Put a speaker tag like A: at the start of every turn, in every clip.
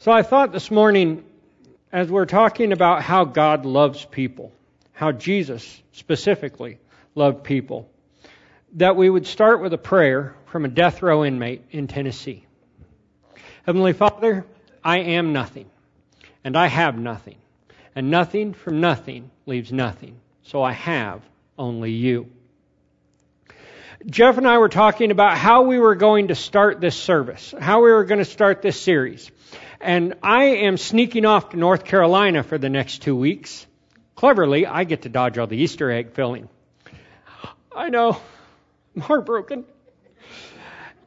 A: So I thought this morning, as we're talking about how God loves people, how Jesus specifically loved people, that we would start with a prayer from a death row inmate in Tennessee. Heavenly Father, I am nothing, and I have nothing, and nothing from nothing leaves nothing, so I have only you. Jeff and I were talking about how we were going to start this service, how we were going to start this series. And I am sneaking off to North Carolina for the next two weeks. Cleverly, I get to dodge all the Easter egg filling. I know. I'm heartbroken.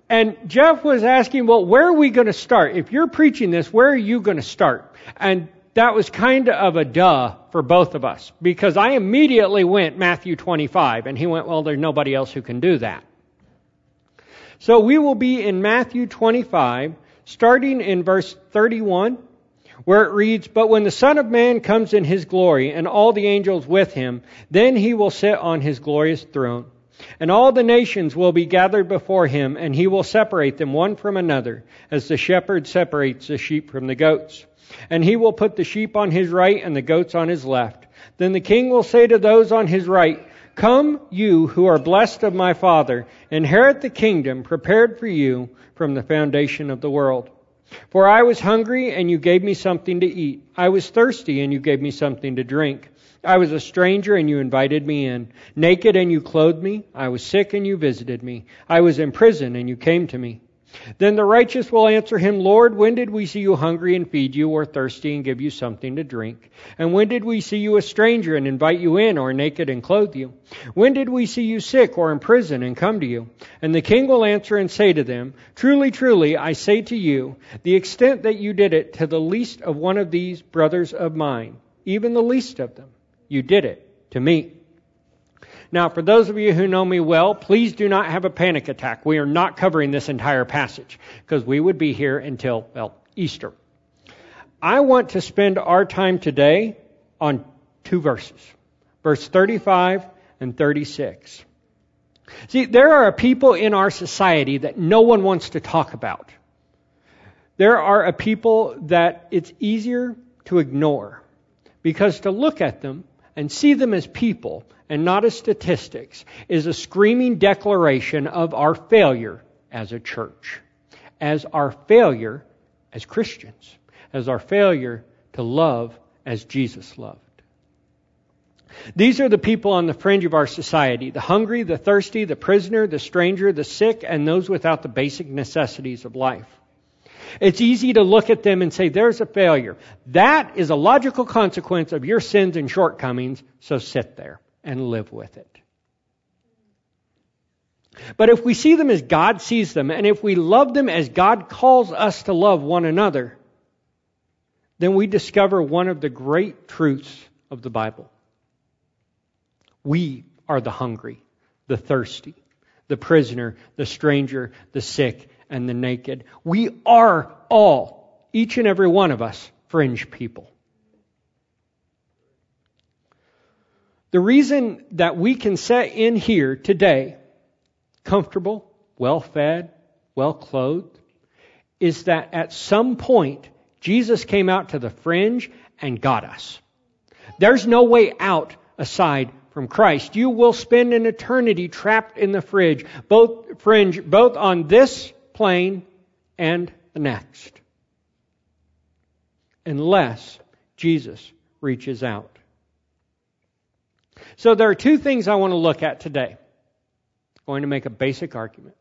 A: And Jeff was asking, well, where are we going to start? If you're preaching this, where are you going to start? And that was kind of a duh for both of us because I immediately went Matthew 25 and he went, well, there's nobody else who can do that. So we will be in Matthew 25 starting in verse 31, where it reads, But when the Son of Man comes in his glory, and all the angels with him, then he will sit on his glorious throne. And all the nations will be gathered before him, and he will separate them one from another, as the shepherd separates the sheep from the goats. And he will put the sheep on his right and the goats on his left. Then the king will say to those on his right, Come, you who are blessed of my Father, inherit the kingdom prepared for you from the foundation of the world. For I was hungry, and you gave me something to eat. I was thirsty, and you gave me something to drink. I was a stranger, and you invited me in. Naked, and you clothed me. I was sick, and you visited me. I was in prison, and you came to me. Then the righteous will answer him, Lord, when did we see you hungry and feed you, or thirsty and give you something to drink? And when did we see you a stranger and invite you in, or naked and clothe you? When did we see you sick or in prison and come to you? And the king will answer and say to them, Truly, truly, I say to you, the extent that you did it to the least of one of these brothers of mine, even the least of them, you did it to me. Now, for those of you who know me well, please do not have a panic attack. We are not covering this entire passage because we would be here until, well, Easter. I want to spend our time today on two verses verse 35 and 36. See, there are people in our society that no one wants to talk about. There are a people that it's easier to ignore because to look at them and see them as people and not as statistics is a screaming declaration of our failure as a church, as our failure as Christians, as our failure to love as Jesus loved. These are the people on the fringe of our society the hungry, the thirsty, the prisoner, the stranger, the sick, and those without the basic necessities of life. It's easy to look at them and say, there's a failure. That is a logical consequence of your sins and shortcomings, so sit there and live with it. But if we see them as God sees them, and if we love them as God calls us to love one another, then we discover one of the great truths of the Bible. We are the hungry, the thirsty, the prisoner, the stranger, the sick, and the naked. We are all, each and every one of us, fringe people. The reason that we can sit in here today, comfortable, well fed, well clothed, is that at some point Jesus came out to the fringe and got us. There's no way out aside from Christ. You will spend an eternity trapped in the fridge, both fringe, both on this plane and the next. Unless Jesus reaches out. So there are two things I want to look at today. I'm going to make a basic argument.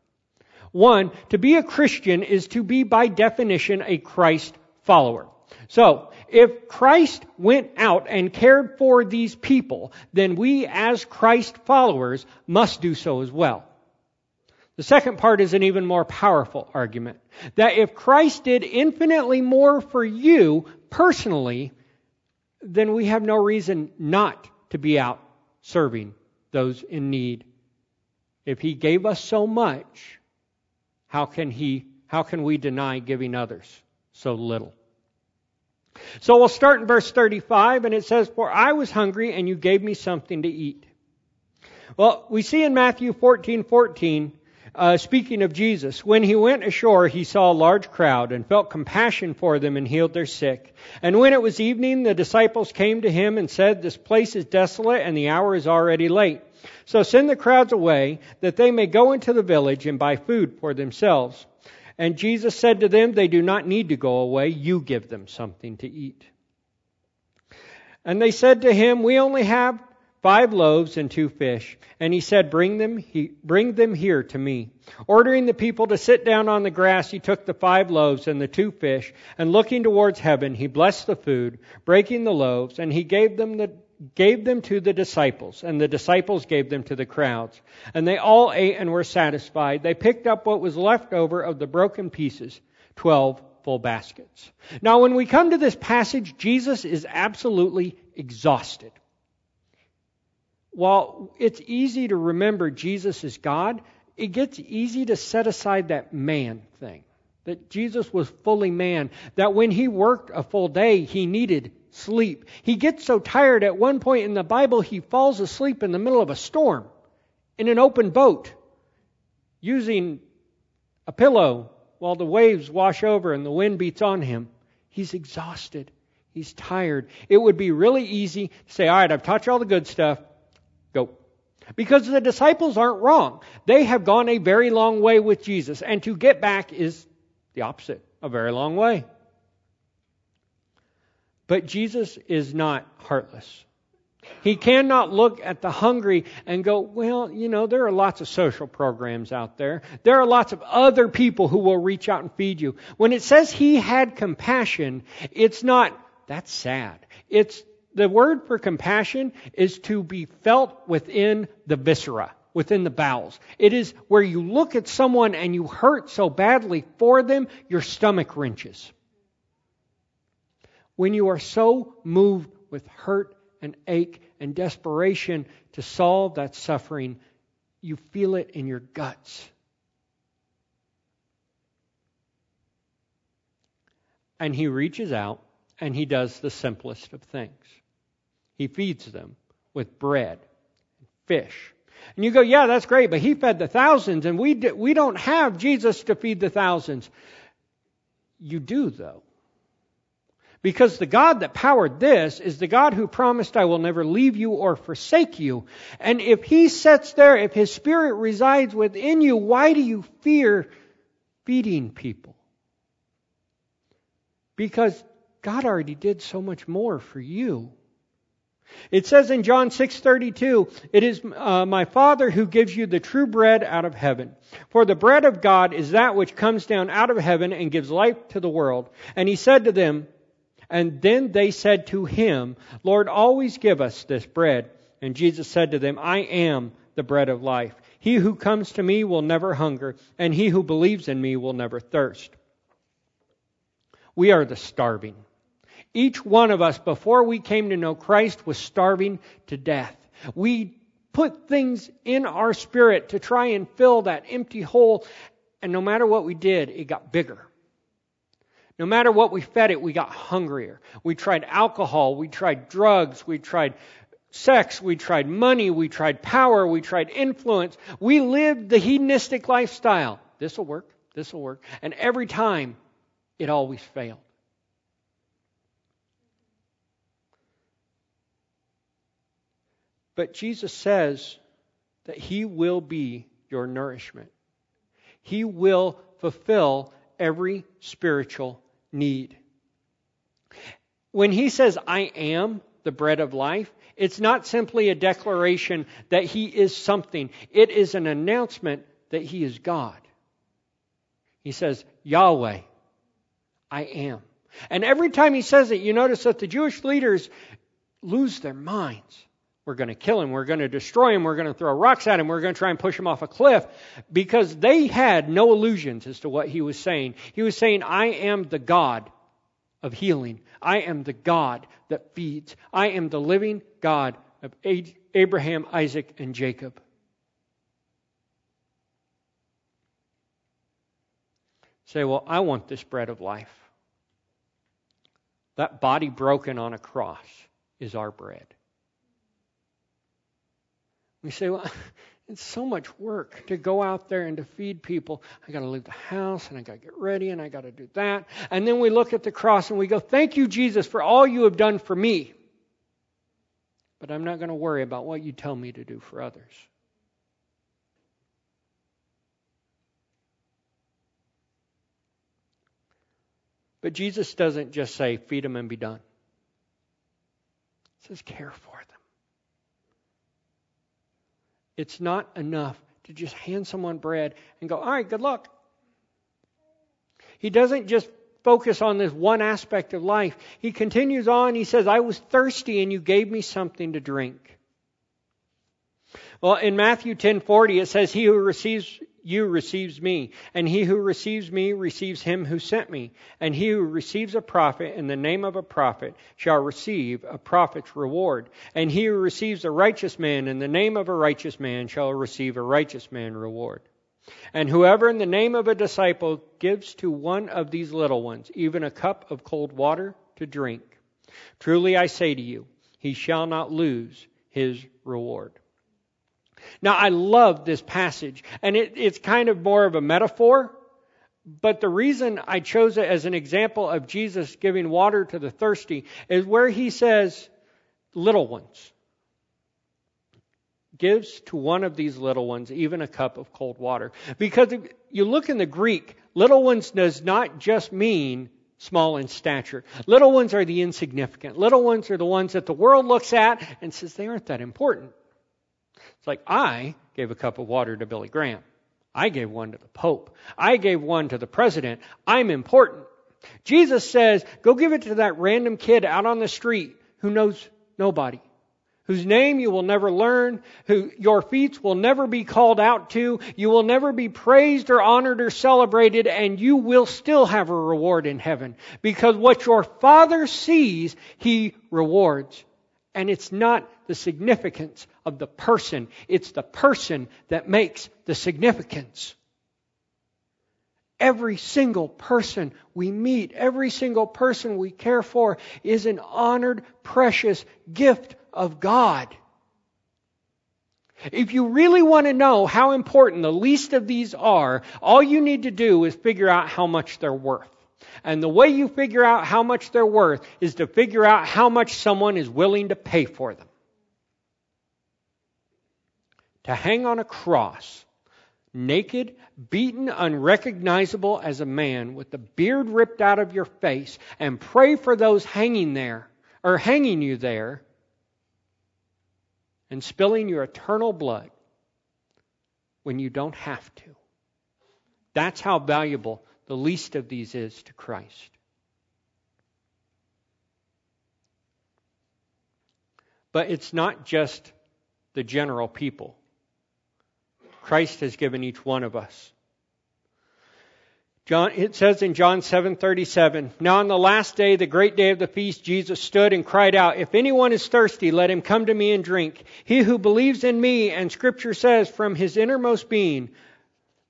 A: One, to be a Christian is to be by definition a Christ follower. So, if Christ went out and cared for these people, then we as Christ followers must do so as well. The second part is an even more powerful argument. That if Christ did infinitely more for you personally, then we have no reason not to be out serving those in need. If he gave us so much, how can he how can we deny giving others so little? So we'll start in verse 35 and it says, For I was hungry and you gave me something to eat. Well, we see in Matthew 14, 14, uh, speaking of Jesus, when he went ashore, he saw a large crowd and felt compassion for them and healed their sick. And when it was evening, the disciples came to him and said, This place is desolate and the hour is already late. So send the crowds away that they may go into the village and buy food for themselves. And Jesus said to them, They do not need to go away. You give them something to eat. And they said to him, We only have five loaves and two fish. And he said, bring them, he, bring them here to me. Ordering the people to sit down on the grass, he took the five loaves and the two fish, and looking towards heaven, he blessed the food, breaking the loaves, and he gave them the gave them to the disciples, and the disciples gave them to the crowds. And they all ate and were satisfied. They picked up what was left over of the broken pieces, twelve full baskets. Now, when we come to this passage, Jesus is absolutely exhausted while it's easy to remember Jesus is God, it gets easy to set aside that man thing. That Jesus was fully man. That when he worked a full day, he needed sleep. He gets so tired at one point in the Bible, he falls asleep in the middle of a storm in an open boat using a pillow while the waves wash over and the wind beats on him. He's exhausted. He's tired. It would be really easy to say, all right, I've taught you all the good stuff. Because the disciples aren't wrong. They have gone a very long way with Jesus, and to get back is the opposite a very long way. But Jesus is not heartless. He cannot look at the hungry and go, well, you know, there are lots of social programs out there. There are lots of other people who will reach out and feed you. When it says he had compassion, it's not, that's sad. It's the word for compassion is to be felt within the viscera, within the bowels. It is where you look at someone and you hurt so badly for them, your stomach wrenches. When you are so moved with hurt and ache and desperation to solve that suffering, you feel it in your guts. And he reaches out and he does the simplest of things. He feeds them with bread and fish. And you go, yeah, that's great, but he fed the thousands, and we, we don't have Jesus to feed the thousands. You do, though. Because the God that powered this is the God who promised, I will never leave you or forsake you. And if He sits there, if His Spirit resides within you, why do you fear feeding people? Because God already did so much more for you. It says in John 6:32, "It is uh, my Father who gives you the true bread out of heaven. For the bread of God is that which comes down out of heaven and gives life to the world." And he said to them, and then they said to him, "Lord, always give us this bread." And Jesus said to them, "I am the bread of life. He who comes to me will never hunger, and he who believes in me will never thirst." We are the starving. Each one of us, before we came to know Christ, was starving to death. We put things in our spirit to try and fill that empty hole, and no matter what we did, it got bigger. No matter what we fed it, we got hungrier. We tried alcohol, we tried drugs, we tried sex, we tried money, we tried power, we tried influence. We lived the hedonistic lifestyle. This will work, this will work. And every time, it always failed. But Jesus says that He will be your nourishment. He will fulfill every spiritual need. When He says, I am the bread of life, it's not simply a declaration that He is something, it is an announcement that He is God. He says, Yahweh, I am. And every time he says it, you notice that the Jewish leaders lose their minds. We're going to kill him. We're going to destroy him. We're going to throw rocks at him. We're going to try and push him off a cliff because they had no illusions as to what he was saying. He was saying, I am the God of healing. I am the God that feeds. I am the living God of Abraham, Isaac, and Jacob. Say, well, I want this bread of life. That body broken on a cross is our bread. We say, well, It's so much work to go out there and to feed people. I got to leave the house and I got to get ready and I got to do that. And then we look at the cross and we go, Thank you, Jesus, for all you have done for me. But I'm not going to worry about what you tell me to do for others. But Jesus doesn't just say, Feed them and be done. He says, Care for them. It's not enough to just hand someone bread and go, all right, good luck. He doesn't just focus on this one aspect of life. He continues on. He says, I was thirsty and you gave me something to drink. Well, in Matthew 10:40 it says he who receives you receives me, and he who receives me receives him who sent me. And he who receives a prophet in the name of a prophet shall receive a prophet's reward. And he who receives a righteous man in the name of a righteous man shall receive a righteous man reward. And whoever in the name of a disciple gives to one of these little ones even a cup of cold water to drink, truly I say to you, he shall not lose his reward. Now, I love this passage, and it, it's kind of more of a metaphor, but the reason I chose it as an example of Jesus giving water to the thirsty is where he says, little ones. Gives to one of these little ones even a cup of cold water. Because you look in the Greek, little ones does not just mean small in stature. Little ones are the insignificant. Little ones are the ones that the world looks at and says they aren't that important. It's like I gave a cup of water to Billy Graham. I gave one to the Pope. I gave one to the President. I'm important. Jesus says, go give it to that random kid out on the street who knows nobody, whose name you will never learn, who your feats will never be called out to, you will never be praised or honored or celebrated, and you will still have a reward in heaven. Because what your Father sees, He rewards. And it's not the significance of the person, it's the person that makes the significance. Every single person we meet, every single person we care for is an honored, precious gift of God. If you really want to know how important the least of these are, all you need to do is figure out how much they're worth. And the way you figure out how much they're worth is to figure out how much someone is willing to pay for them. To hang on a cross, naked, beaten, unrecognizable as a man, with the beard ripped out of your face, and pray for those hanging there, or hanging you there, and spilling your eternal blood when you don't have to. That's how valuable the least of these is to Christ. But it's not just the general people. Christ has given each one of us. John, it says in John 7:37, "Now on the last day, the great day of the feast, Jesus stood and cried out, "If anyone is thirsty, let him come to me and drink. He who believes in me, and Scripture says, from his innermost being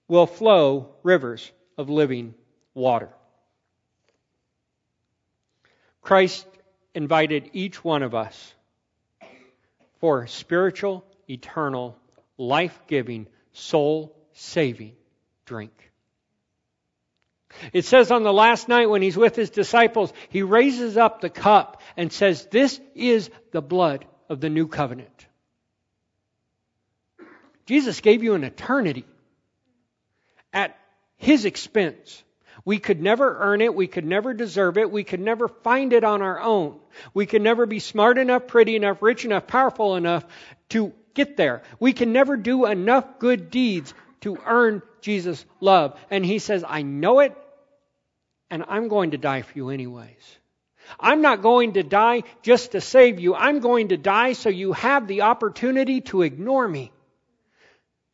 A: will flow rivers of living water. Christ invited each one of us for spiritual, eternal, life giving, soul saving drink. It says on the last night when he's with his disciples, he raises up the cup and says, This is the blood of the new covenant. Jesus gave you an eternity at his expense. We could never earn it. We could never deserve it. We could never find it on our own. We could never be smart enough, pretty enough, rich enough, powerful enough to get there. We can never do enough good deeds to earn Jesus' love. And he says, I know it, and I'm going to die for you anyways. I'm not going to die just to save you. I'm going to die so you have the opportunity to ignore me.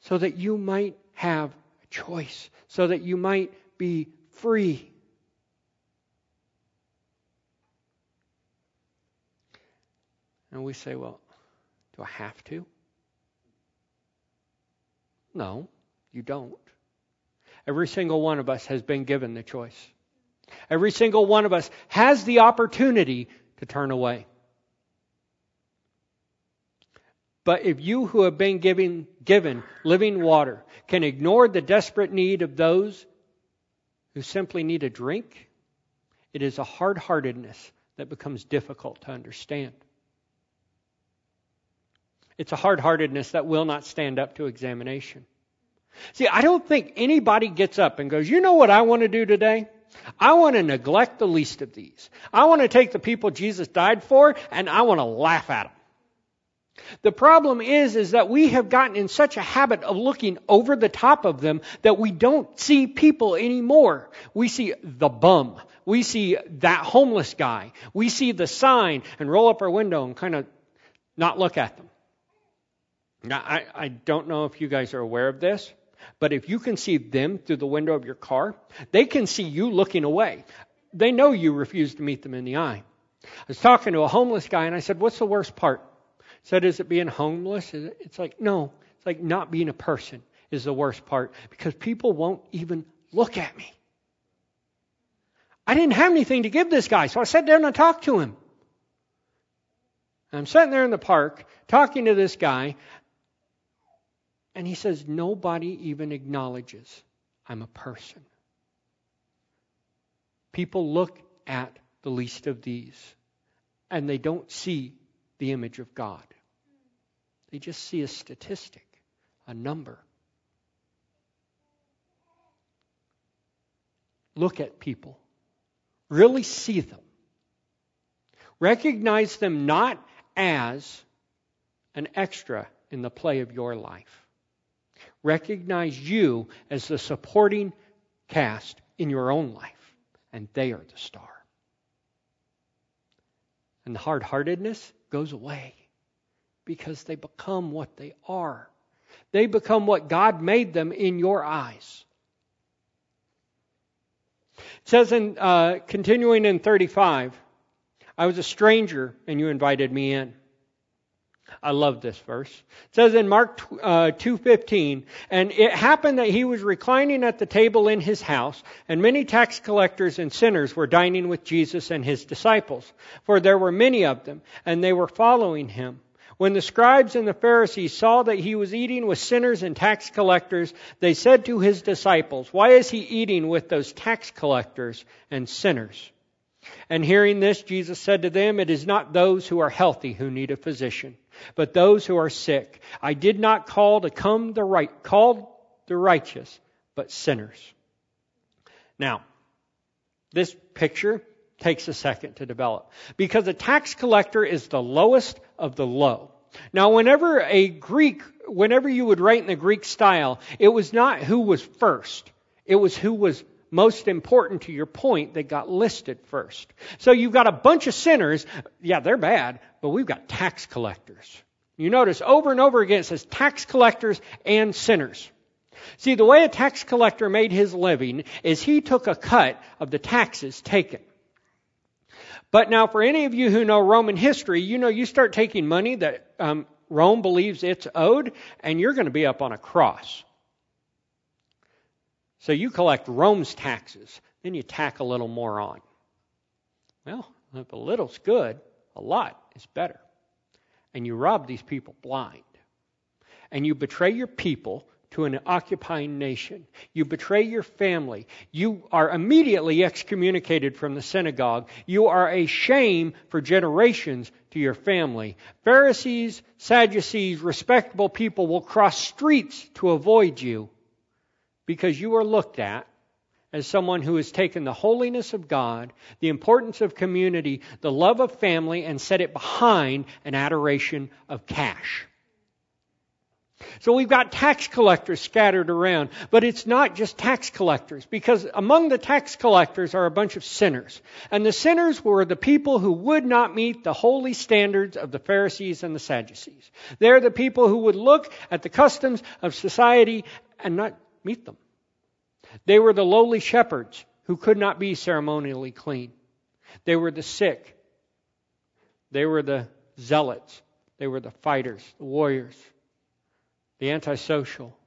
A: So that you might have a choice so that you might be free. And we say, well, do I have to? No, you don't. Every single one of us has been given the choice. Every single one of us has the opportunity to turn away. But if you who have been given, given living water can ignore the desperate need of those who simply need a drink, it is a hard heartedness that becomes difficult to understand. It's a hard heartedness that will not stand up to examination. See, I don't think anybody gets up and goes, you know what I want to do today? I want to neglect the least of these. I want to take the people Jesus died for and I want to laugh at them. The problem is, is that we have gotten in such a habit of looking over the top of them that we don't see people anymore. We see the bum. We see that homeless guy. We see the sign and roll up our window and kind of not look at them. Now, I, I don't know if you guys are aware of this, but if you can see them through the window of your car, they can see you looking away. They know you refuse to meet them in the eye. I was talking to a homeless guy and I said, What's the worst part? He said, Is it being homeless? It's like, No, it's like not being a person is the worst part because people won't even look at me. I didn't have anything to give this guy, so I sat down and talked to him. I'm sitting there in the park talking to this guy, and he says, Nobody even acknowledges I'm a person. People look at the least of these and they don't see the image of God. They just see a statistic, a number. Look at people. Really see them. Recognize them not as an extra in the play of your life recognize you as the supporting cast in your own life, and they are the star. And the hard heartedness goes away because they become what they are. They become what God made them in your eyes. It says in uh, continuing in 35, I was a stranger and you invited me in. I love this verse. It says in Mark uh, 2:15, and it happened that he was reclining at the table in his house, and many tax collectors and sinners were dining with Jesus and his disciples, for there were many of them, and they were following him. When the scribes and the Pharisees saw that he was eating with sinners and tax collectors, they said to his disciples, "Why is he eating with those tax collectors and sinners?" And hearing this, Jesus said to them, It is not those who are healthy who need a physician, but those who are sick. I did not call to come the right, called the righteous, but sinners. Now, this picture takes a second to develop because a tax collector is the lowest of the low. Now, whenever a Greek, whenever you would write in the Greek style, it was not who was first. It was who was most important to your point that got listed first. So you've got a bunch of sinners. Yeah, they're bad, but we've got tax collectors. You notice over and over again it says tax collectors and sinners. See, the way a tax collector made his living is he took a cut of the taxes taken. But now, for any of you who know Roman history, you know you start taking money that um, Rome believes it's owed, and you're going to be up on a cross. So you collect Rome's taxes, then you tack a little more on. Well, if a little's good, a lot is better. And you rob these people blind. And you betray your people to an occupying nation. You betray your family. You are immediately excommunicated from the synagogue. You are a shame for generations to your family. Pharisees, Sadducees, respectable people will cross streets to avoid you because you are looked at as someone who has taken the holiness of God, the importance of community, the love of family, and set it behind an adoration of cash. So we've got tax collectors scattered around, but it's not just tax collectors, because among the tax collectors are a bunch of sinners. And the sinners were the people who would not meet the holy standards of the Pharisees and the Sadducees. They're the people who would look at the customs of society and not meet them. They were the lowly shepherds who could not be ceremonially clean. They were the sick. They were the zealots. They were the fighters, the warriors, the antisocial,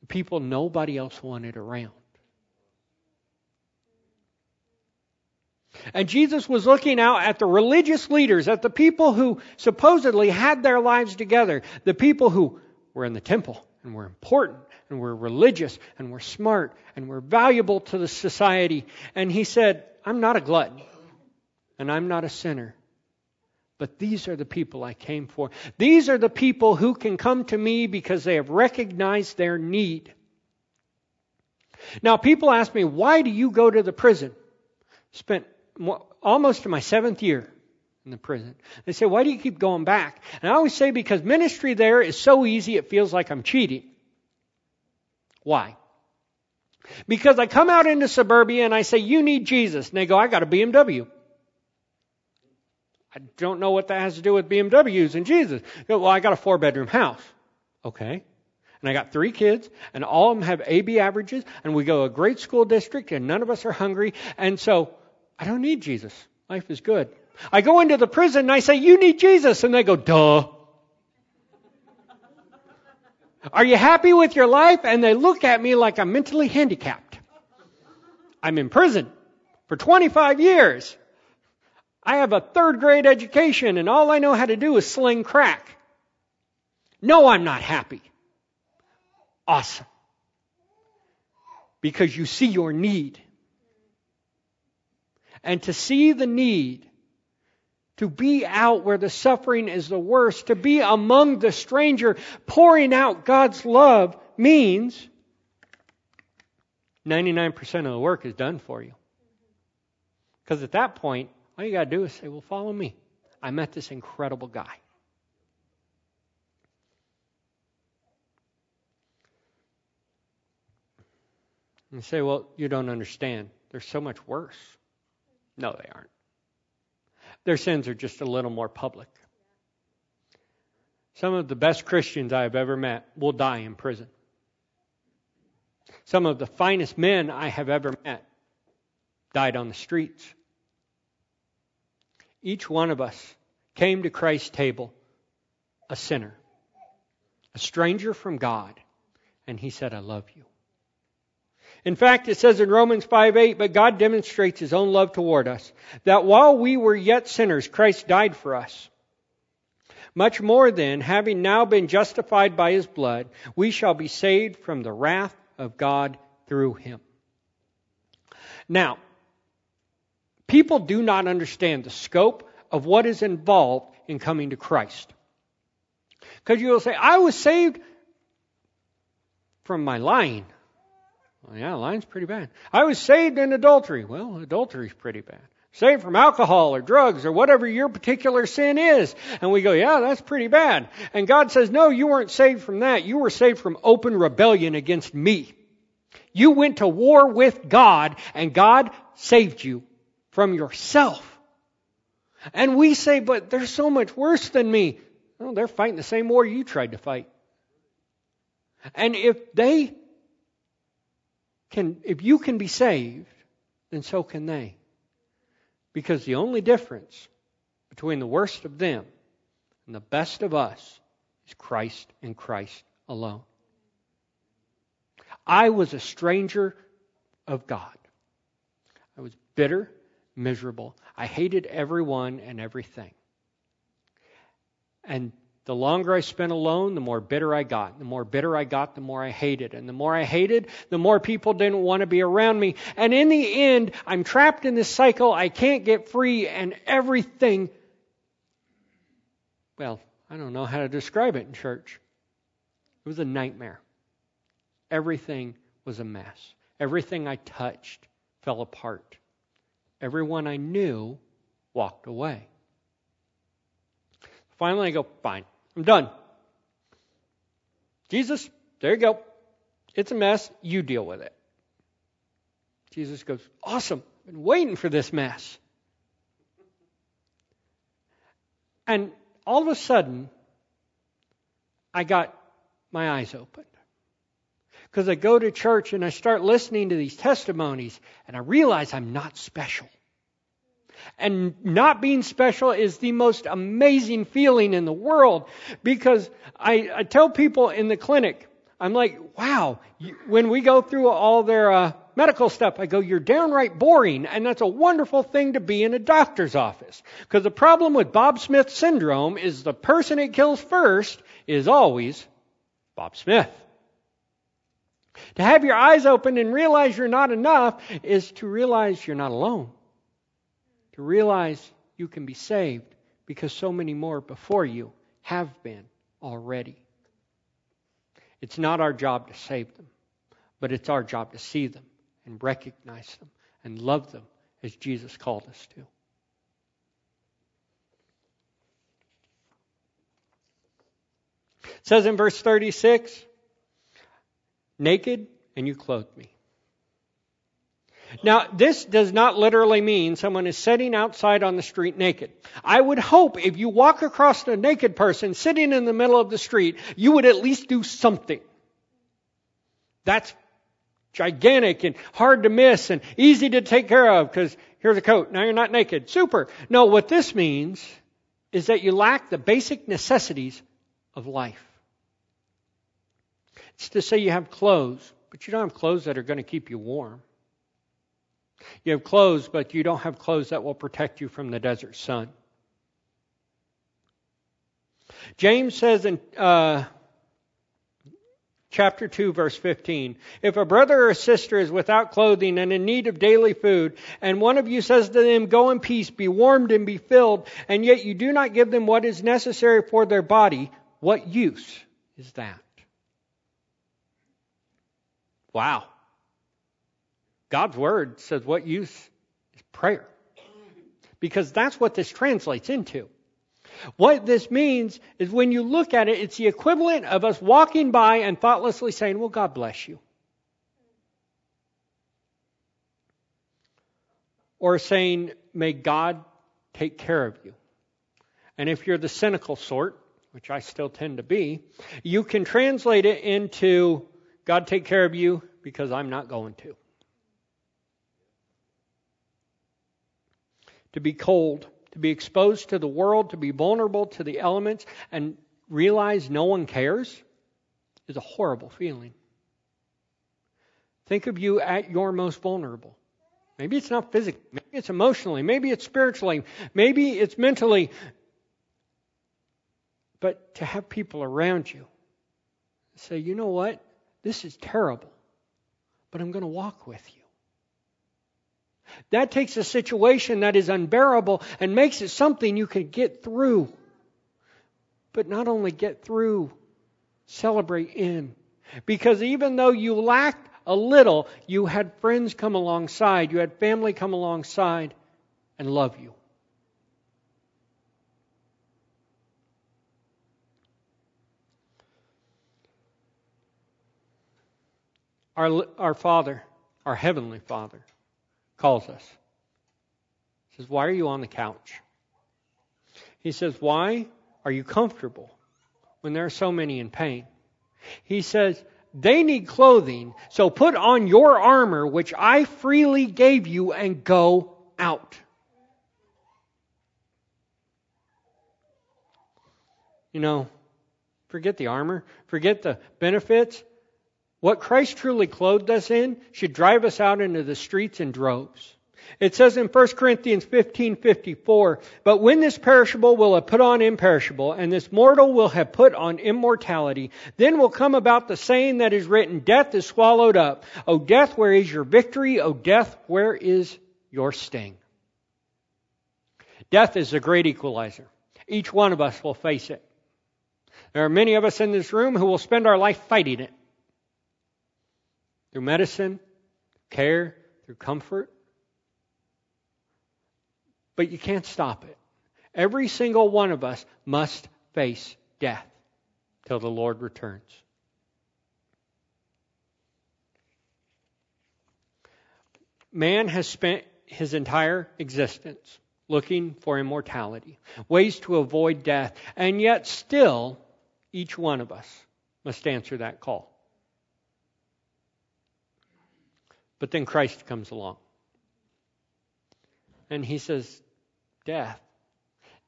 A: the people nobody else wanted around. And Jesus was looking out at the religious leaders, at the people who supposedly had their lives together, the people who were in the temple and were important and were religious and we're smart and we're valuable to the society. And he said, I'm not a glutton and I'm not a sinner. But these are the people I came for. These are the people who can come to me because they have recognized their need. Now, people ask me, why do you go to the prison? Spent almost my seventh year in the prison. They say, why do you keep going back? And I always say, because ministry there is so easy, it feels like I'm cheating. Why? Because I come out into suburbia and I say, you need Jesus. And they go, I got a BMW. I don't know what that has to do with BMWs and Jesus. Go, well, I got a four bedroom house. Okay. And I got three kids, and all of them have AB averages, and we go to a great school district, and none of us are hungry, and so I don't need Jesus. Life is good. I go into the prison and I say, You need Jesus. And they go, Duh. Are you happy with your life? And they look at me like I'm mentally handicapped. I'm in prison for 25 years. I have a third grade education and all I know how to do is sling crack. No, I'm not happy. Awesome. Because you see your need. And to see the need, to be out where the suffering is the worst, to be among the stranger, pouring out God's love means 99% of the work is done for you. Because at that point, all you got to do is say, Well, follow me. I met this incredible guy. And say, Well, you don't understand. They're so much worse. No, they aren't. Their sins are just a little more public. Some of the best Christians I have ever met will die in prison. Some of the finest men I have ever met died on the streets. Each one of us came to Christ's table a sinner, a stranger from God, and he said, I love you. In fact, it says in Romans 5 8, but God demonstrates his own love toward us, that while we were yet sinners, Christ died for us. Much more then, having now been justified by his blood, we shall be saved from the wrath of God through him. Now, People do not understand the scope of what is involved in coming to Christ. Because you will say, I was saved from my lying. Yeah, lying's pretty bad. I was saved in adultery. Well, adultery's pretty bad. Saved from alcohol or drugs or whatever your particular sin is. And we go, yeah, that's pretty bad. And God says, no, you weren't saved from that. You were saved from open rebellion against me. You went to war with God and God saved you from yourself. And we say, but they're so much worse than me. Well, they're fighting the same war you tried to fight. And if they can, if you can be saved, then so can they. Because the only difference between the worst of them and the best of us is Christ and Christ alone. I was a stranger of God. I was bitter miserable. I hated everyone and everything. And the longer I spent alone, the more bitter I got. The more bitter I got, the more I hated. And the more I hated, the more people didn't want to be around me. And in the end, I'm trapped in this cycle. I can't get free, and everything. Well, I don't know how to describe it in church. It was a nightmare. Everything was a mess. Everything I touched fell apart everyone I knew walked away. Finally, I go, fine, I'm done. Jesus, there you go. It's a mess. You deal with it. Jesus goes, awesome. I've been waiting for this mess. And all of a sudden, I got my eyes opened. Because I go to church and I start listening to these testimonies and I realize I'm not special. And not being special is the most amazing feeling in the world because I, I tell people in the clinic, I'm like, wow, when we go through all their uh, medical stuff. I go, you're downright boring, and that's a wonderful thing to be in a doctor's office. Because the problem with Bob Smith syndrome is the person it kills first is always Bob Smith. To have your eyes open and realize you're not enough is to realize you're not alone. To realize you can be saved because so many more before you have been already. It's not our job to save them, but it's our job to see them and recognize them and love them as Jesus called us to. It says in verse 36 naked and you clothed me. Now, this does not literally mean someone is sitting outside on the street naked. I would hope if you walk across a naked person sitting in the middle of the street, you would at least do something. That's gigantic and hard to miss and easy to take care of because here's a coat. Now you're not naked. Super. No, what this means is that you lack the basic necessities of life. It's to say you have clothes, but you don't have clothes that are going to keep you warm. You have clothes, but you don't have clothes that will protect you from the desert sun. James says in uh, chapter 2, verse 15 If a brother or sister is without clothing and in need of daily food, and one of you says to them, Go in peace, be warmed and be filled, and yet you do not give them what is necessary for their body, what use is that? Wow. God's word says what use is prayer. Because that's what this translates into. What this means is when you look at it, it's the equivalent of us walking by and thoughtlessly saying, Well, God bless you. Or saying, May God take care of you. And if you're the cynical sort, which I still tend to be, you can translate it into, God take care of you because I'm not going to. To be cold, to be exposed to the world, to be vulnerable to the elements, and realize no one cares is a horrible feeling. Think of you at your most vulnerable. Maybe it's not physically, maybe it's emotionally, maybe it's spiritually, maybe it's mentally. But to have people around you say, you know what? This is terrible but I'm going to walk with you. That takes a situation that is unbearable and makes it something you can get through. But not only get through, celebrate in. Because even though you lacked a little, you had friends come alongside, you had family come alongside and love you. Our, our Father, our Heavenly Father, calls us. He says, Why are you on the couch? He says, Why are you comfortable when there are so many in pain? He says, They need clothing, so put on your armor, which I freely gave you, and go out. You know, forget the armor, forget the benefits. What Christ truly clothed us in should drive us out into the streets in droves. It says in 1 Corinthians 15:54, "But when this perishable will have put on imperishable, and this mortal will have put on immortality, then will come about the saying that is written, death is swallowed up. O death, where is your victory? O death, where is your sting?" Death is a great equalizer. Each one of us will face it. There are many of us in this room who will spend our life fighting it through medicine, care, through comfort. But you can't stop it. Every single one of us must face death till the Lord returns. Man has spent his entire existence looking for immortality, ways to avoid death, and yet still each one of us must answer that call. But then Christ comes along. And he says, Death.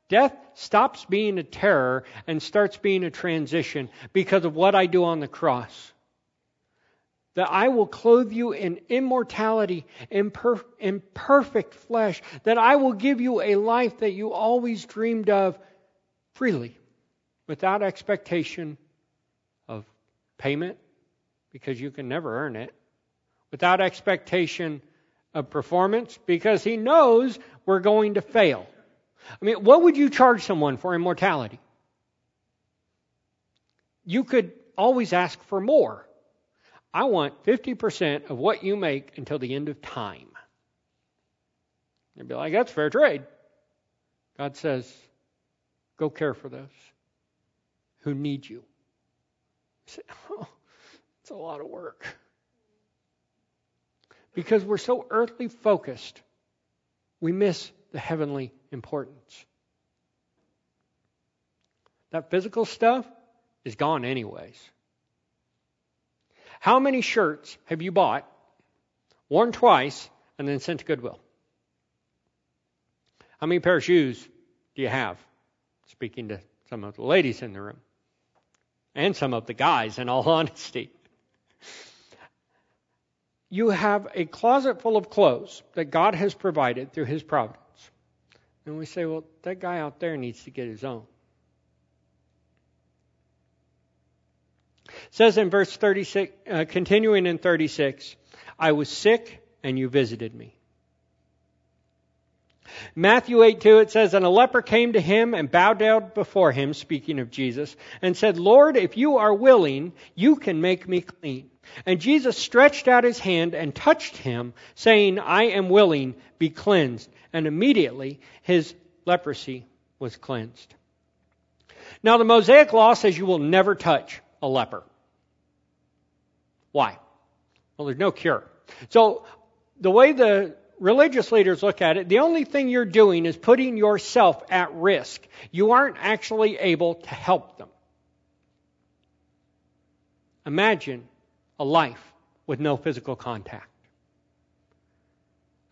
A: Death stops being a terror and starts being a transition because of what I do on the cross. that I will clothe you in immortality, in, in perfect flesh, that I will give you a life that you always dreamed of freely, without expectation of payment, because you can never earn it, without expectation of performance, because He knows we're going to fail. I mean, what would you charge someone for immortality? You could always ask for more. I want 50% of what you make until the end of time. You'd be like, that's fair trade. God says, go care for those who need you. you say, oh, it's a lot of work. Because we're so earthly focused, we miss the heavenly importance. That physical stuff is gone anyways. How many shirts have you bought, worn twice, and then sent to Goodwill? How many pair of shoes do you have? Speaking to some of the ladies in the room, and some of the guys, in all honesty. You have a closet full of clothes that God has provided through His providence. And we say, well, that guy out there needs to get his own. It says in verse 36, uh, continuing in 36, I was sick and you visited me. Matthew 8 2, it says, And a leper came to him and bowed down before him, speaking of Jesus, and said, Lord, if you are willing, you can make me clean. And Jesus stretched out his hand and touched him, saying, I am willing, be cleansed. And immediately his leprosy was cleansed. Now, the Mosaic law says you will never touch a leper. Why? Well, there's no cure. So, the way the religious leaders look at it, the only thing you're doing is putting yourself at risk. You aren't actually able to help them. Imagine a life with no physical contact.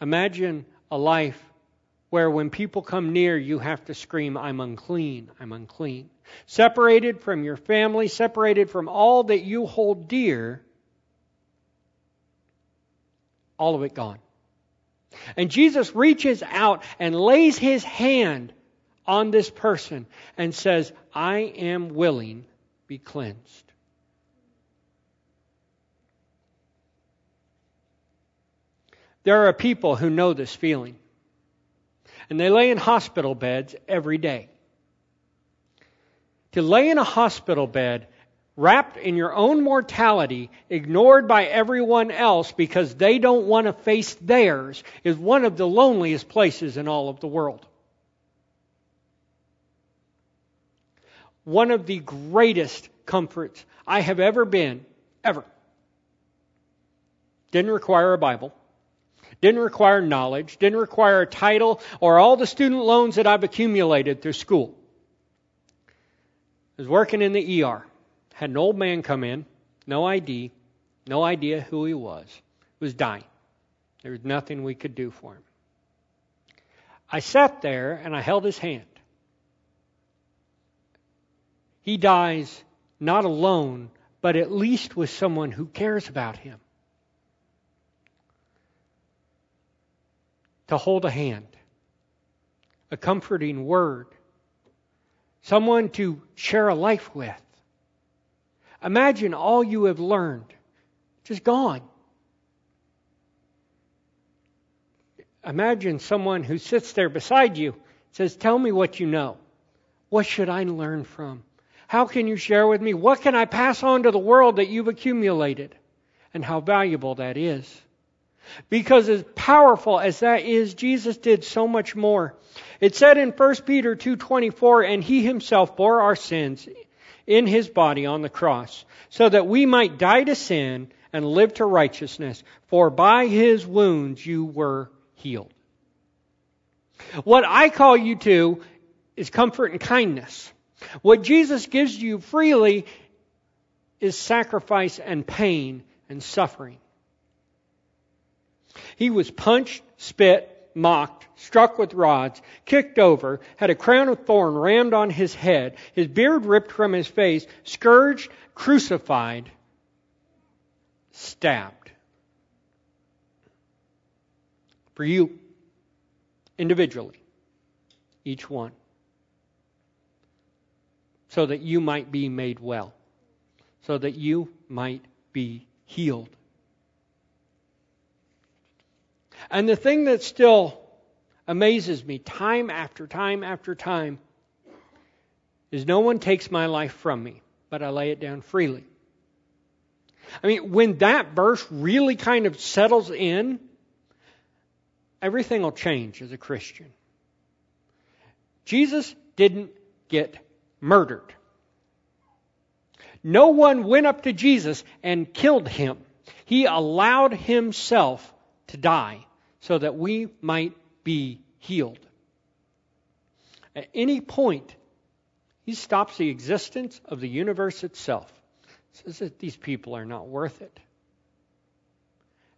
A: Imagine a life where when people come near, you have to scream, I'm unclean, I'm unclean. Separated from your family, separated from all that you hold dear, all of it gone. And Jesus reaches out and lays his hand on this person and says, I am willing, be cleansed. There are people who know this feeling. And they lay in hospital beds every day. To lay in a hospital bed wrapped in your own mortality, ignored by everyone else because they don't want to face theirs, is one of the loneliest places in all of the world. One of the greatest comforts I have ever been, ever. Didn't require a Bible. Didn't require knowledge. Didn't require a title or all the student loans that I've accumulated through school. I was working in the ER had an old man come in, no ID, no idea who he was, was dying. There was nothing we could do for him. I sat there and I held his hand. He dies not alone, but at least with someone who cares about him. To hold a hand, a comforting word, someone to share a life with. Imagine all you have learned just gone. Imagine someone who sits there beside you says, Tell me what you know. What should I learn from? How can you share with me? What can I pass on to the world that you've accumulated? And how valuable that is. Because as powerful as that is, Jesus did so much more. It said in 1 Peter 2:24, and he himself bore our sins in his body on the cross, so that we might die to sin and live to righteousness, for by his wounds you were healed. What I call you to is comfort and kindness. What Jesus gives you freely is sacrifice and pain and suffering. He was punched, spit, mocked, struck with rods, kicked over, had a crown of thorn rammed on his head, his beard ripped from his face, scourged, crucified, stabbed. For you, individually, each one, so that you might be made well, so that you might be healed. And the thing that still amazes me time after time after time is no one takes my life from me, but I lay it down freely. I mean, when that verse really kind of settles in, everything will change as a Christian. Jesus didn't get murdered. No one went up to Jesus and killed him. He allowed himself to die so that we might be healed. At any point, he stops the existence of the universe itself. Says that these people are not worth it.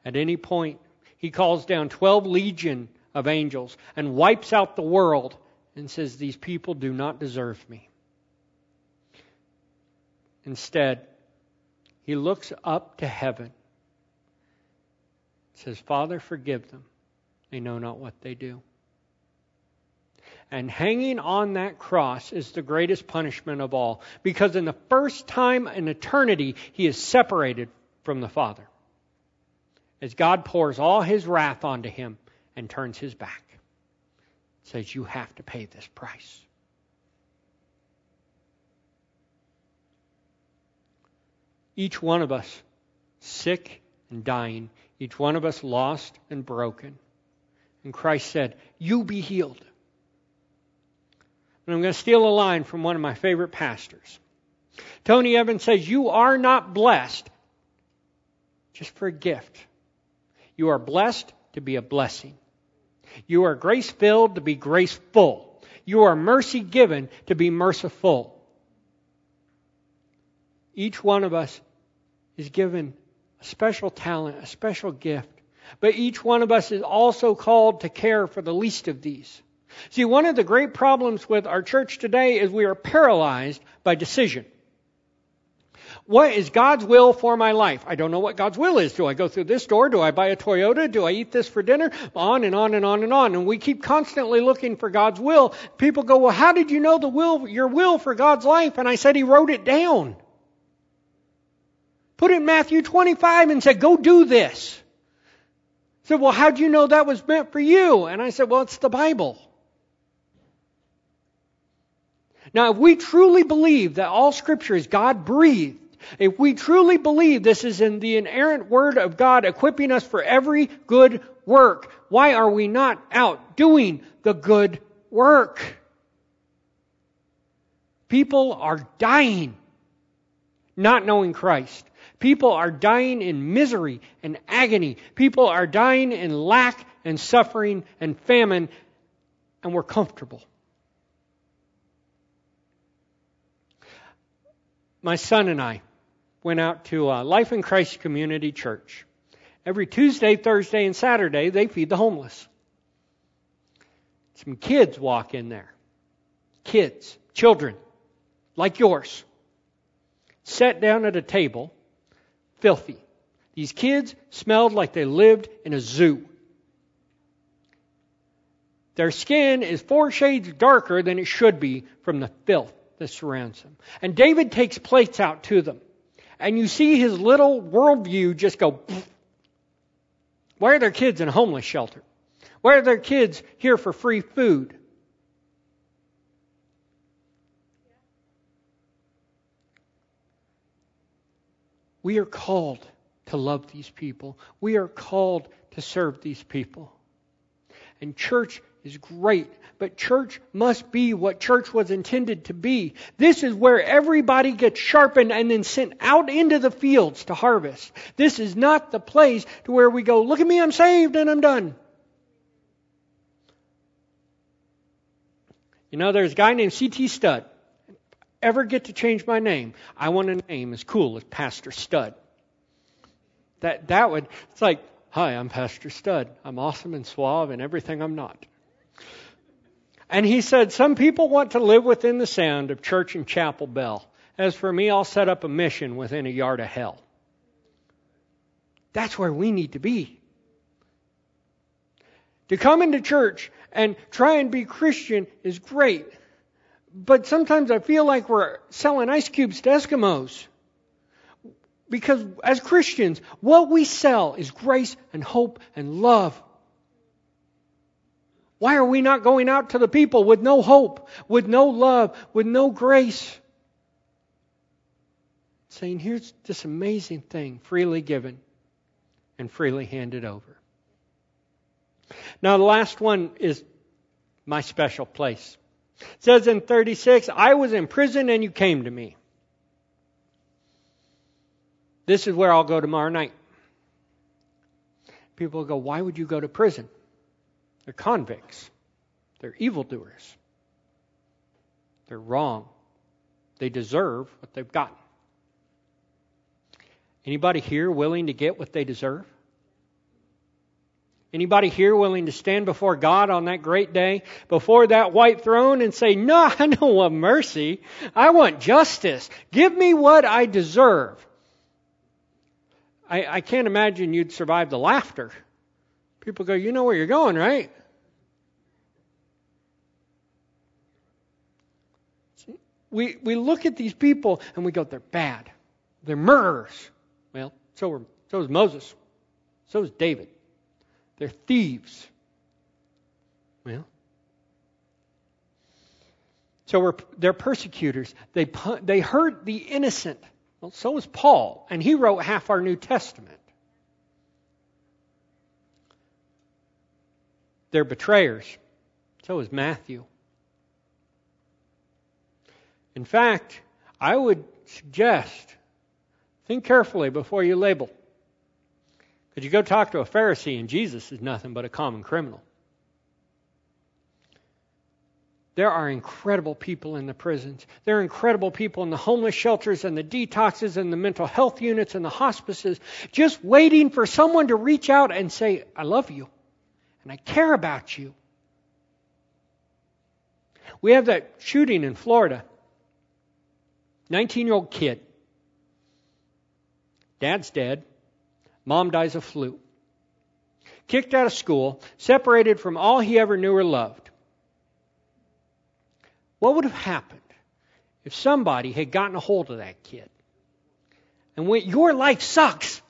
A: At any point, he calls down 12 legion of angels and wipes out the world and says, These people do not deserve me. Instead, he looks up to heaven, says, Father, forgive them. They know not what they do. And hanging on that cross is the greatest punishment of all. Because in the first time in eternity, he is separated from the Father. As God pours all his wrath onto him and turns his back, says, You have to pay this price. Each one of us sick and dying, each one of us lost and broken. And Christ said, You be healed. And I'm going to steal a line from one of my favorite pastors. Tony Evans says, You are not blessed just for a gift. You are blessed to be a blessing. You are grace filled to be graceful. You are mercy given to be merciful. Each one of us is given a special talent, a special gift. But each one of us is also called to care for the least of these. See, one of the great problems with our church today is we are paralyzed by decision. What is God's will for my life? I don't know what God's will is. Do I go through this door? Do I buy a Toyota? Do I eat this for dinner? On and on and on and on. And we keep constantly looking for God's will. People go, well, how did you know the will, your will for God's life? And I said, He wrote it down. Put it in Matthew 25 and said, go do this said, Well, how do you know that was meant for you? And I said, Well, it's the Bible. Now, if we truly believe that all Scripture is God breathed, if we truly believe this is in the inerrant Word of God equipping us for every good work, why are we not out doing the good work? People are dying not knowing Christ. People are dying in misery and agony. People are dying in lack and suffering and famine, and we're comfortable. My son and I went out to uh, Life in Christ Community Church. Every Tuesday, Thursday, and Saturday, they feed the homeless. Some kids walk in there. Kids, children, like yours, sat down at a table filthy. These kids smelled like they lived in a zoo. Their skin is four shades darker than it should be from the filth that surrounds them. And David takes plates out to them. And you see his little worldview just go, why are their kids in a homeless shelter? Why are their kids here for free food? We are called to love these people. We are called to serve these people. And church is great, but church must be what church was intended to be. This is where everybody gets sharpened and then sent out into the fields to harvest. This is not the place to where we go, look at me, I'm saved and I'm done. You know, there's a guy named C.T. Studd ever get to change my name, I want a name as cool as Pastor Stud. That that would it's like, hi, I'm Pastor Stud. I'm awesome and suave and everything I'm not. And he said, Some people want to live within the sound of church and chapel bell. As for me, I'll set up a mission within a yard of hell. That's where we need to be. To come into church and try and be Christian is great. But sometimes I feel like we're selling ice cubes to Eskimos. Because as Christians, what we sell is grace and hope and love. Why are we not going out to the people with no hope, with no love, with no grace? Saying, here's this amazing thing freely given and freely handed over. Now, the last one is my special place. It says in 36, I was in prison and you came to me. This is where I'll go tomorrow night. People go, Why would you go to prison? They're convicts, they're evildoers, they're wrong. They deserve what they've gotten. Anybody here willing to get what they deserve? Anybody here willing to stand before God on that great day, before that white throne and say, No, I don't want mercy. I want justice. Give me what I deserve. I, I can't imagine you'd survive the laughter. People go, You know where you're going, right? We, we look at these people and we go, They're bad. They're murderers. Well, so, were, so was Moses. So was David. They're thieves. Well, so we're, they're persecutors. They, they hurt the innocent. Well, so was Paul, and he wrote half our New Testament. They're betrayers. So was Matthew. In fact, I would suggest think carefully before you label. Because you go talk to a Pharisee, and Jesus is nothing but a common criminal. There are incredible people in the prisons. There are incredible people in the homeless shelters and the detoxes and the mental health units and the hospices, just waiting for someone to reach out and say, I love you and I care about you. We have that shooting in Florida. 19 year old kid. Dad's dead. Mom dies of flu. Kicked out of school, separated from all he ever knew or loved. What would have happened if somebody had gotten a hold of that kid and went, Your life sucks,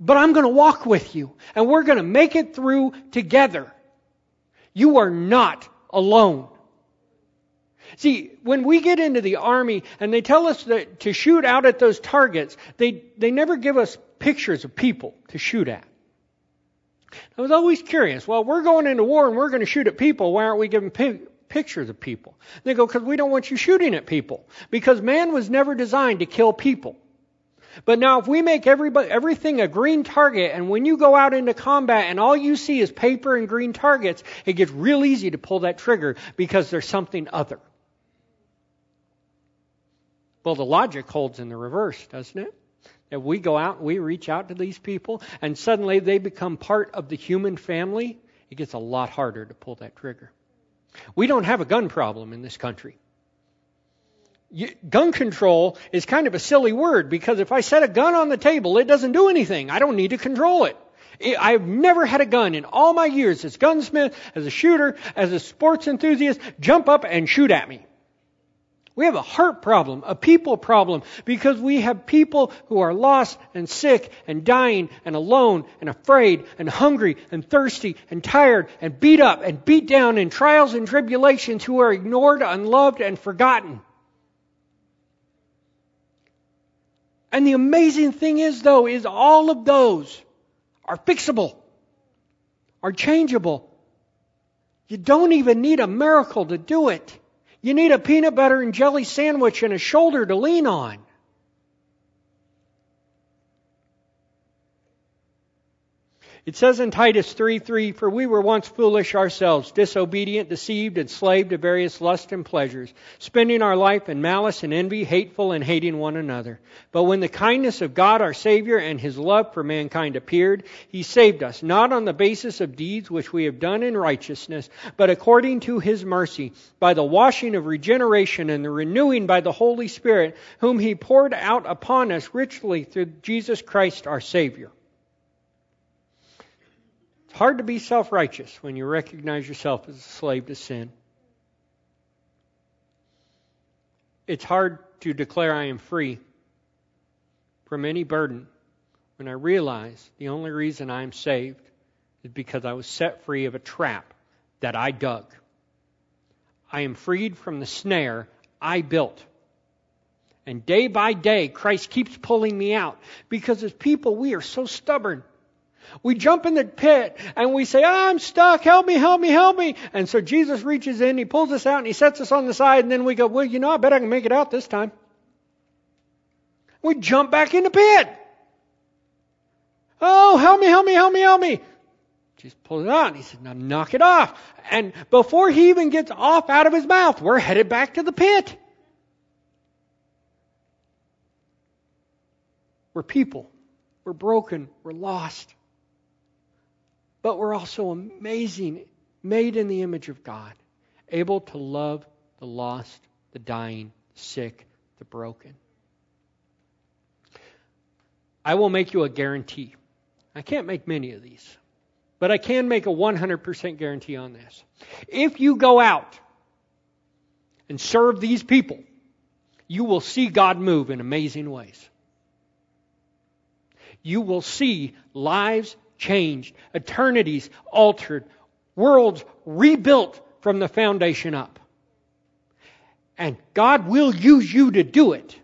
A: but I'm going to walk with you and we're going to make it through together. You are not alone. See, when we get into the army and they tell us that to shoot out at those targets, they, they never give us pictures of people to shoot at. I was always curious. Well, we're going into war and we're going to shoot at people. Why aren't we giving pictures of people? They go, because we don't want you shooting at people. Because man was never designed to kill people. But now if we make everybody, everything a green target and when you go out into combat and all you see is paper and green targets, it gets real easy to pull that trigger because there's something other. Well, the logic holds in the reverse, doesn't it? If we go out and we reach out to these people and suddenly they become part of the human family, it gets a lot harder to pull that trigger. We don't have a gun problem in this country. gun control is kind of a silly word because if I set a gun on the table, it doesn't do anything. I don't need to control it. I've never had a gun in all my years as gunsmith, as a shooter, as a sports enthusiast, jump up and shoot at me. We have a heart problem, a people problem, because we have people who are lost and sick and dying and alone and afraid and hungry and thirsty and tired and beat up and beat down in trials and tribulations who are ignored, unloved, and forgotten. And the amazing thing is, though, is all of those are fixable, are changeable. You don't even need a miracle to do it. You need a peanut butter and jelly sandwich and a shoulder to lean on. It says in Titus 3 3, For we were once foolish ourselves, disobedient, deceived, enslaved to various lusts and pleasures, spending our life in malice and envy, hateful and hating one another. But when the kindness of God our Savior and His love for mankind appeared, He saved us, not on the basis of deeds which we have done in righteousness, but according to His mercy, by the washing of regeneration and the renewing by the Holy Spirit, whom He poured out upon us richly through Jesus Christ our Savior hard to be self righteous when you recognize yourself as a slave to sin. It's hard to declare I am free from any burden when I realize the only reason I'm saved is because I was set free of a trap that I dug. I am freed from the snare I built. And day by day, Christ keeps pulling me out because as people, we are so stubborn. We jump in the pit and we say, oh, I'm stuck. Help me, help me, help me. And so Jesus reaches in, he pulls us out and he sets us on the side and then we go, well, you know, I bet I can make it out this time. We jump back in the pit. Oh, help me, help me, help me, help me. Jesus pulls it out and he said, now knock it off. And before he even gets off out of his mouth, we're headed back to the pit. We're people. We're broken. We're lost. But we're also amazing, made in the image of God, able to love the lost, the dying, the sick, the broken. I will make you a guarantee. I can't make many of these, but I can make a 100% guarantee on this. If you go out and serve these people, you will see God move in amazing ways. You will see lives changed, eternities altered, worlds rebuilt from the foundation up. And God will use you to do it.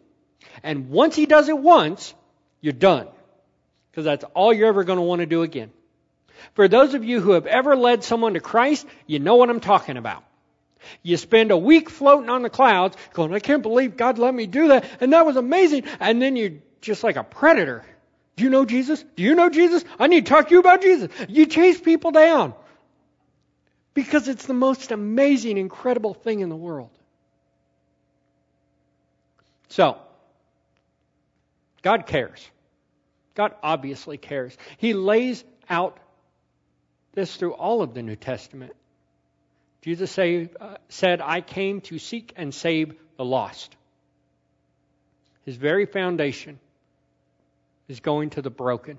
A: And once He does it once, you're done. Because that's all you're ever going to want to do again. For those of you who have ever led someone to Christ, you know what I'm talking about. You spend a week floating on the clouds going, I can't believe God let me do that. And that was amazing. And then you're just like a predator. Do you know Jesus? Do you know Jesus? I need to talk to you about Jesus. You chase people down. Because it's the most amazing, incredible thing in the world. So, God cares. God obviously cares. He lays out this through all of the New Testament. Jesus say, uh, said, I came to seek and save the lost. His very foundation is going to the broken.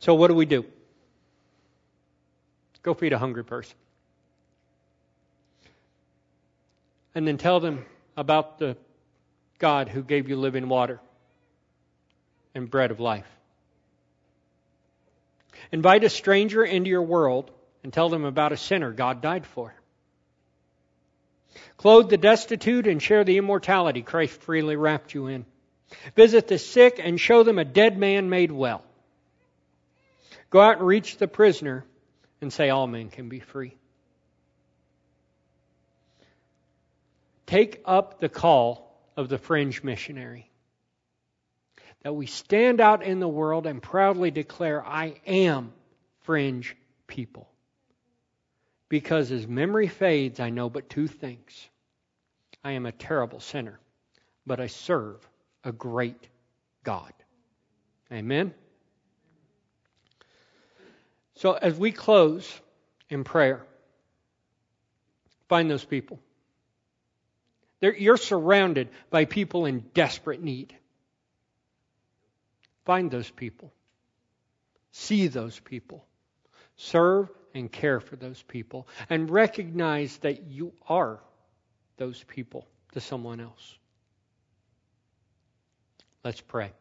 A: So, what do we do? Go feed a hungry person. And then tell them about the God who gave you living water and bread of life. Invite a stranger into your world and tell them about a sinner God died for. Clothe the destitute and share the immortality Christ freely wrapped you in. Visit the sick and show them a dead man made well. Go out and reach the prisoner and say all men can be free. take up the call of the fringe missionary. That we stand out in the world and proudly declare, I am fringe people. Because as memory fades, I know but two things. I am a terrible sinner, but I serve a great God. Amen? So as we close in prayer, find those people. They're, you're surrounded by people in desperate need. Find those people. See those people. Serve and care for those people. And recognize that you are those people to someone else. Let's pray.